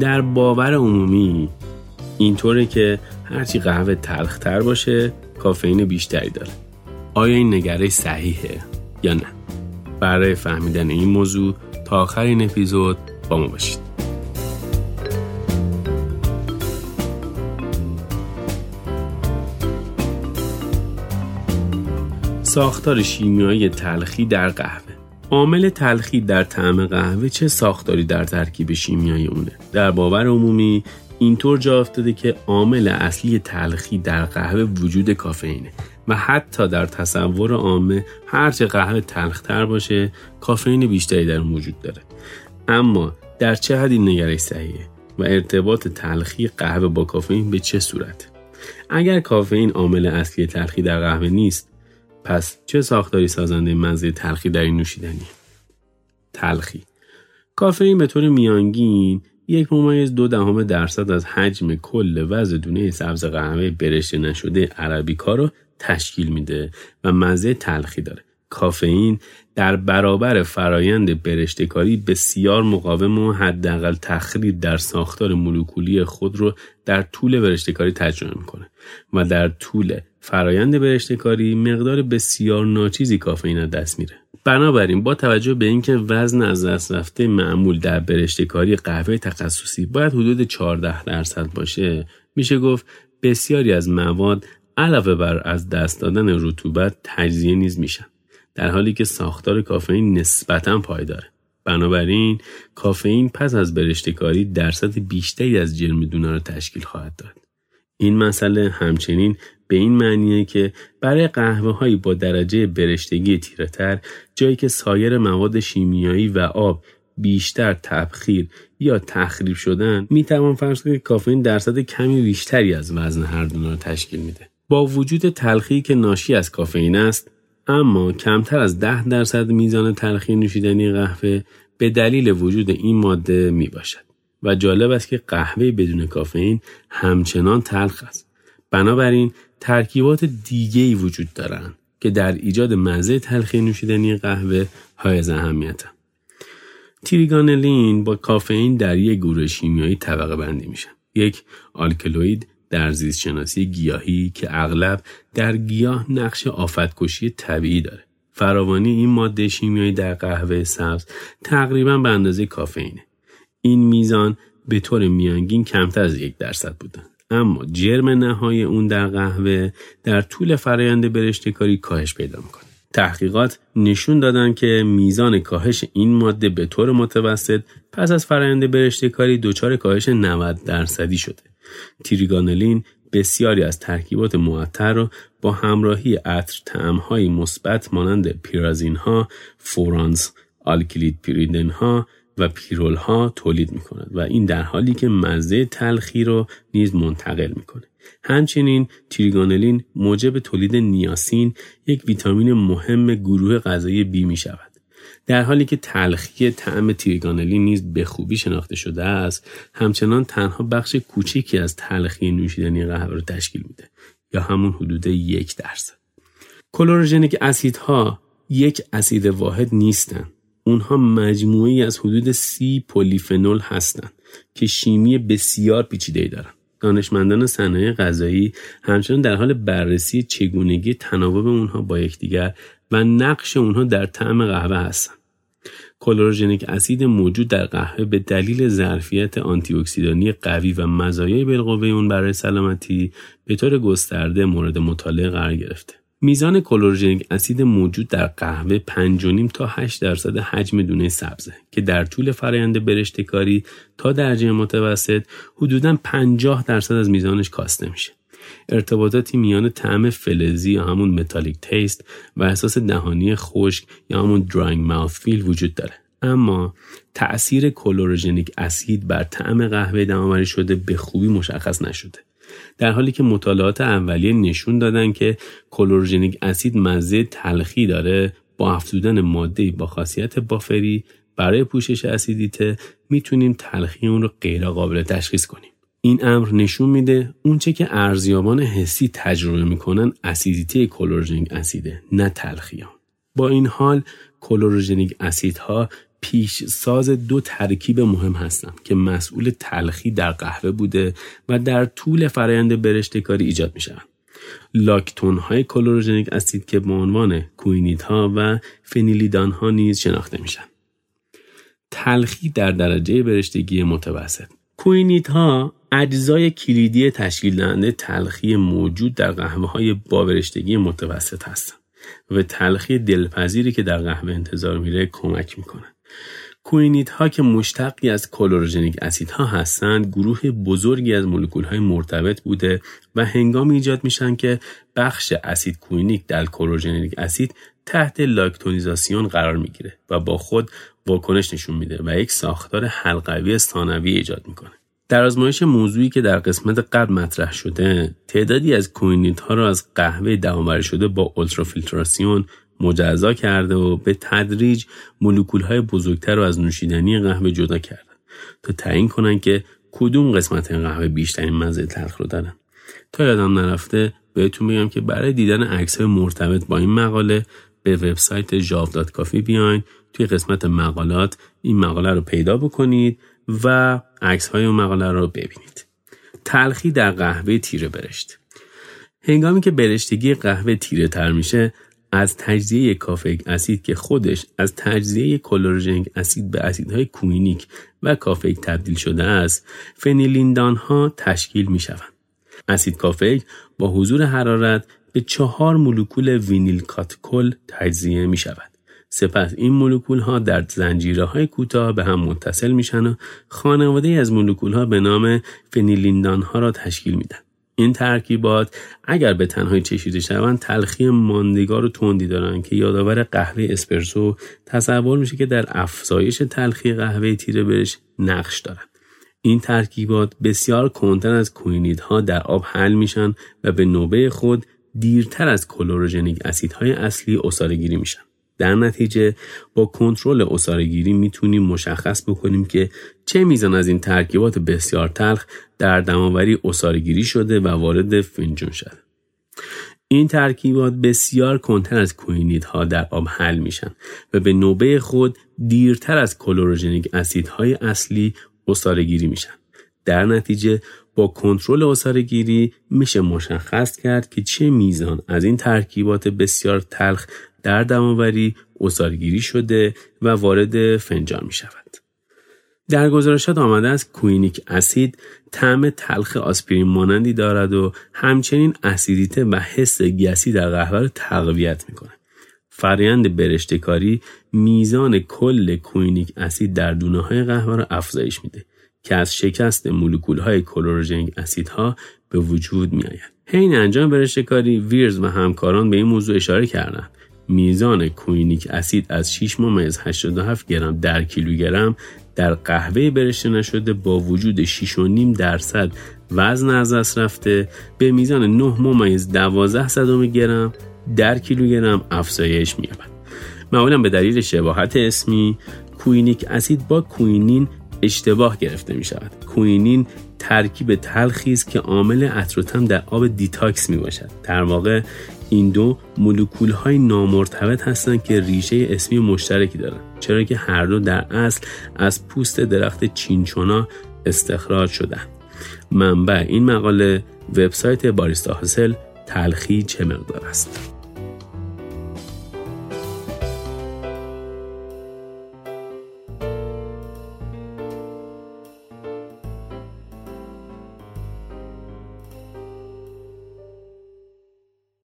در باور عمومی اینطوره که هرچی قهوه تلختر باشه کافئین بیشتری داره. آیا این نگره صحیحه یا نه؟ برای فهمیدن این موضوع تا آخر این اپیزود با ما باشید. ساختار شیمیایی تلخی در قهوه. عامل تلخی در طعم قهوه چه ساختاری در ترکیب شیمیایی اونه؟ در باور عمومی اینطور جا افتاده که عامل اصلی تلخی در قهوه وجود کافئینه و حتی در تصور عامه هرچه قهوه تلختر باشه کافئین بیشتری در وجود داره. اما در چه حدی نگرش صحیحه و ارتباط تلخی قهوه با کافئین به چه صورت؟ اگر کافئین عامل اصلی تلخی در قهوه نیست پس چه ساختاری سازنده مزه تلخی در این نوشیدنی تلخی. کافئین به طور میانگین یک ممیز دو دهم درصد از حجم کل وزن دونه سبز قهوه برشته نشده عربیکا رو تشکیل میده و مزه تلخی داره. کافئین در برابر فرایند برشتکاری بسیار مقاوم و حداقل تخریب در ساختار مولکولی خود رو در طول برشتکاری تجربه می‌کنه و در طول فرایند برشتکاری مقدار بسیار ناچیزی کافئین از دست میره. بنابراین با توجه به اینکه وزن از دست رفته معمول در برشتکاری قهوه تخصصی باید حدود 14 درصد باشه میشه گفت بسیاری از مواد علاوه بر از دست دادن رطوبت تجزیه نیز میشن در حالی که ساختار کافئین نسبتا پایداره. بنابراین کافئین پس از برشتکاری درصد بیشتری از جرم دونه را تشکیل خواهد داد. این مسئله همچنین به این معنیه که برای قهوه هایی با درجه برشتگی تیرهتر جایی که سایر مواد شیمیایی و آب بیشتر تبخیر یا تخریب شدن می توان فرض کنید کافئین درصد کمی بیشتری از وزن هر دونه را تشکیل میده. با وجود تلخی که ناشی از کافئین است اما کمتر از ده درصد میزان تلخی نوشیدنی قهوه به دلیل وجود این ماده می باشد و جالب است که قهوه بدون کافئین همچنان تلخ است. بنابراین ترکیبات دیگه ای وجود دارند که در ایجاد مزه تلخی نوشیدنی قهوه های اهمیتن تیریگانلین با کافئین در یک گروه شیمیایی طبقه بندی میشن یک آلکلوید در زیست شناسی گیاهی که اغلب در گیاه نقش آفتکشی طبیعی داره. فراوانی این ماده شیمیایی در قهوه سبز تقریبا به اندازه کافئینه. این میزان به طور میانگین کمتر از یک درصد بودن. اما جرم نهایی اون در قهوه در طول فرایند برشتکاری کاهش پیدا می‌کنه. تحقیقات نشون دادن که میزان کاهش این ماده به طور متوسط پس از فرایند برشتکاری دچار کاهش 90 درصدی شده. تیریگانلین بسیاری از ترکیبات معطر را با همراهی عطر تعمهایی مثبت مانند پیرازین ها، فورانس، آلکلید پیریدن ها و پیرول ها تولید می کند و این در حالی که مزه تلخی را نیز منتقل می کند. همچنین تریگانلین موجب تولید نیاسین یک ویتامین مهم گروه غذایی بی می شود. در حالی که تلخی طعم تریگانلین نیز به خوبی شناخته شده است همچنان تنها بخش کوچکی از تلخی نوشیدنی قهوه را تشکیل میده یا همون حدود یک درصد کلوروژنیک اسیدها یک اسید واحد نیستند اونها مجموعی از حدود سی پلیفنول هستند که شیمی بسیار پیچیده‌ای دارند دانشمندان صنایع غذایی همچنان در حال بررسی چگونگی تناوب اونها با یکدیگر و نقش اونها در طعم قهوه هستند. کلوروژنیک اسید موجود در قهوه به دلیل ظرفیت آنتی اکسیدانی قوی و مزایای بالقوه اون برای سلامتی به طور گسترده مورد مطالعه قرار گرفته. میزان chlorogenic acid موجود در قهوه 5.5 تا 8 درصد حجم دونه سبزه که در طول فرایند برشتکاری تا درجه متوسط حدوداً 50 درصد از میزانش کاسته میشه. ارتباطاتی میان طعم فلزی یا همون metallic taste و احساس دهانی خشک یا همون drying mouthfeel وجود داره اما تأثیر chlorogenic acid بر طعم قهوه دم‌آوری شده به خوبی مشخص نشده در حالی که مطالعات اولیه نشون دادن که کلوروژنیک اسید مزه تلخی داره با افزودن ماده با خاصیت بافری برای پوشش اسیدیته می‌تونیم تلخی اون رو غیر قابل تشخیص کنیم. این امر نشون میده اونچه که ارزیابان حسی تجربه می‌کنن اسیدیته کلوروژنیک اسیده نه تلخی با این حال کلوروژنیک اسیدها پیش ساز دو ترکیب مهم هستند که مسئول تلخی در قهوه بوده و در طول فرایند برشته کاری ایجاد می شوند. لاکتون های کلوروژنیک اسید که به عنوان کوینیت ها و فنیلیدان ها نیز شناخته میشن. تلخی در درجه برشتگی متوسط کوینیت ها اجزای کلیدی تشکیل دهنده تلخی موجود در قهوه های با برشتگی متوسط هستند و تلخی دلپذیری که در قهوه انتظار میره کمک می‌کنن. quinide ها که مشتقی از chlorogenic acid ها هستند گروه بزرگی از مولکول های مرتبط بوده و هنگام ایجاد میشن که بخش اسید کوینیک در chlorogenic acid تحت لاکتونیزاسیون قرار می‌گیره و با خود واکنش نشون میده و یک ساختار حلقوی ثانوی ایجاد می‌کنه. در آزمایش موضوعی که در قسمت قبل مطرح شده تعدادی از quinide ها را از قهوه دم‌آوری شده با اولترافیلتراسیون مجزا کرده و به تدریج مولکول های بزرگتر رو از نوشیدنی قهوه جدا کردن تا تعیین کنن که کدوم قسمت قهوه بیشترین مزه تلخ رو دارن. تا یادم نرفته بهتون بگم که برای دیدن عکس های مرتبط با این مقاله به وبسایت جاو کافی بیاین توی قسمت مقالات این مقاله رو پیدا بکنید و عکس های اون مقاله رو ببینید. تلخی در قهوه تیره برشت. هنگامی که برشتگی قهوه تیره تر میشه از تجزیه کافیک اسید که خودش از تجزیه کلوروژنیک اسید به اسیدهای کوینیک و کافیک تبدیل شده است فنیلیندان ها تشکیل می شوند. اسید کافیک با حضور حرارت به چهار مولکول وینیل کاتکل تجزیه می شود. سپس این مولکول ها در زنجیره های کوتاه به هم متصل میشن و خانواده ای از مولکول ها به نام فنیلیندان ها را تشکیل میدن. این ترکیبات اگر به تنهایی چشیده شوند تلخی ماندگار و تندی دارند که یادآور قهوه اسپرسو تصور میشه که در افزایش تلخی قهوه تیره برش نقش دارند این ترکیبات بسیار کنتر از کوینیدها در آب حل میشن و به نوبه خود دیرتر از کلوروژنیک اسیدهای اصلی گیری میشن. در نتیجه با کنترل اسارگیری می‌تونیم مشخص بکنیم که چه میزان از این ترکیبات بسیار تلخ در دماوری اسارگیری شده و وارد فنجون شده. این ترکیبات بسیار کنتر از کوینید ها در آب حل میشن و به نوبه خود دیرتر از کلوروژنیک اسیدهای اصلی اسارگیری میشن. در نتیجه با کنترل اسارگیری میشه مشخص کرد که چه میزان از این ترکیبات بسیار تلخ در دماوری عصاره گیری شده و وارد فنجان می شود. در گزارشات آمده است کوینیک اسید طعم تلخ آسپرین مانندی دارد و همچنین اسیدیته و حس گسی در قهوه را تقویت می‌کنه. فرایند برشتکاری میزان کل کوینیک اسید در دونه های قهوه را افزایش میده که از شکست مولکول های کلوروژنیک اسیدها به وجود می آید. حین انجام برشتکاری ویرز و همکاران به این موضوع اشاره کردند میزان کوینیک اسید از 6 ممیز 87 گرم در کیلوگرم در قهوه برشته نشده با وجود 6.5 درصد وزن از دست رفته به میزان 9 ممیز 12 صدم گرم در کیلوگرم افزایش می‌یابد. معمولا به دلیل شباهت اسمی کوینیک اسید با کوینین اشتباه گرفته می شود. کوینین ترکیب تلخی است که عامل عطر و طعم در آب detox می باشد. در واقع این دو مولکول های نامرتبط هستند که ریشه اسمی مشترکی دارند چرا که هر دو در اصل از پوست درخت چینچونا استخراج شدند منبع این مقاله وبسایت باریستا حاصل تلخی چه مقدار است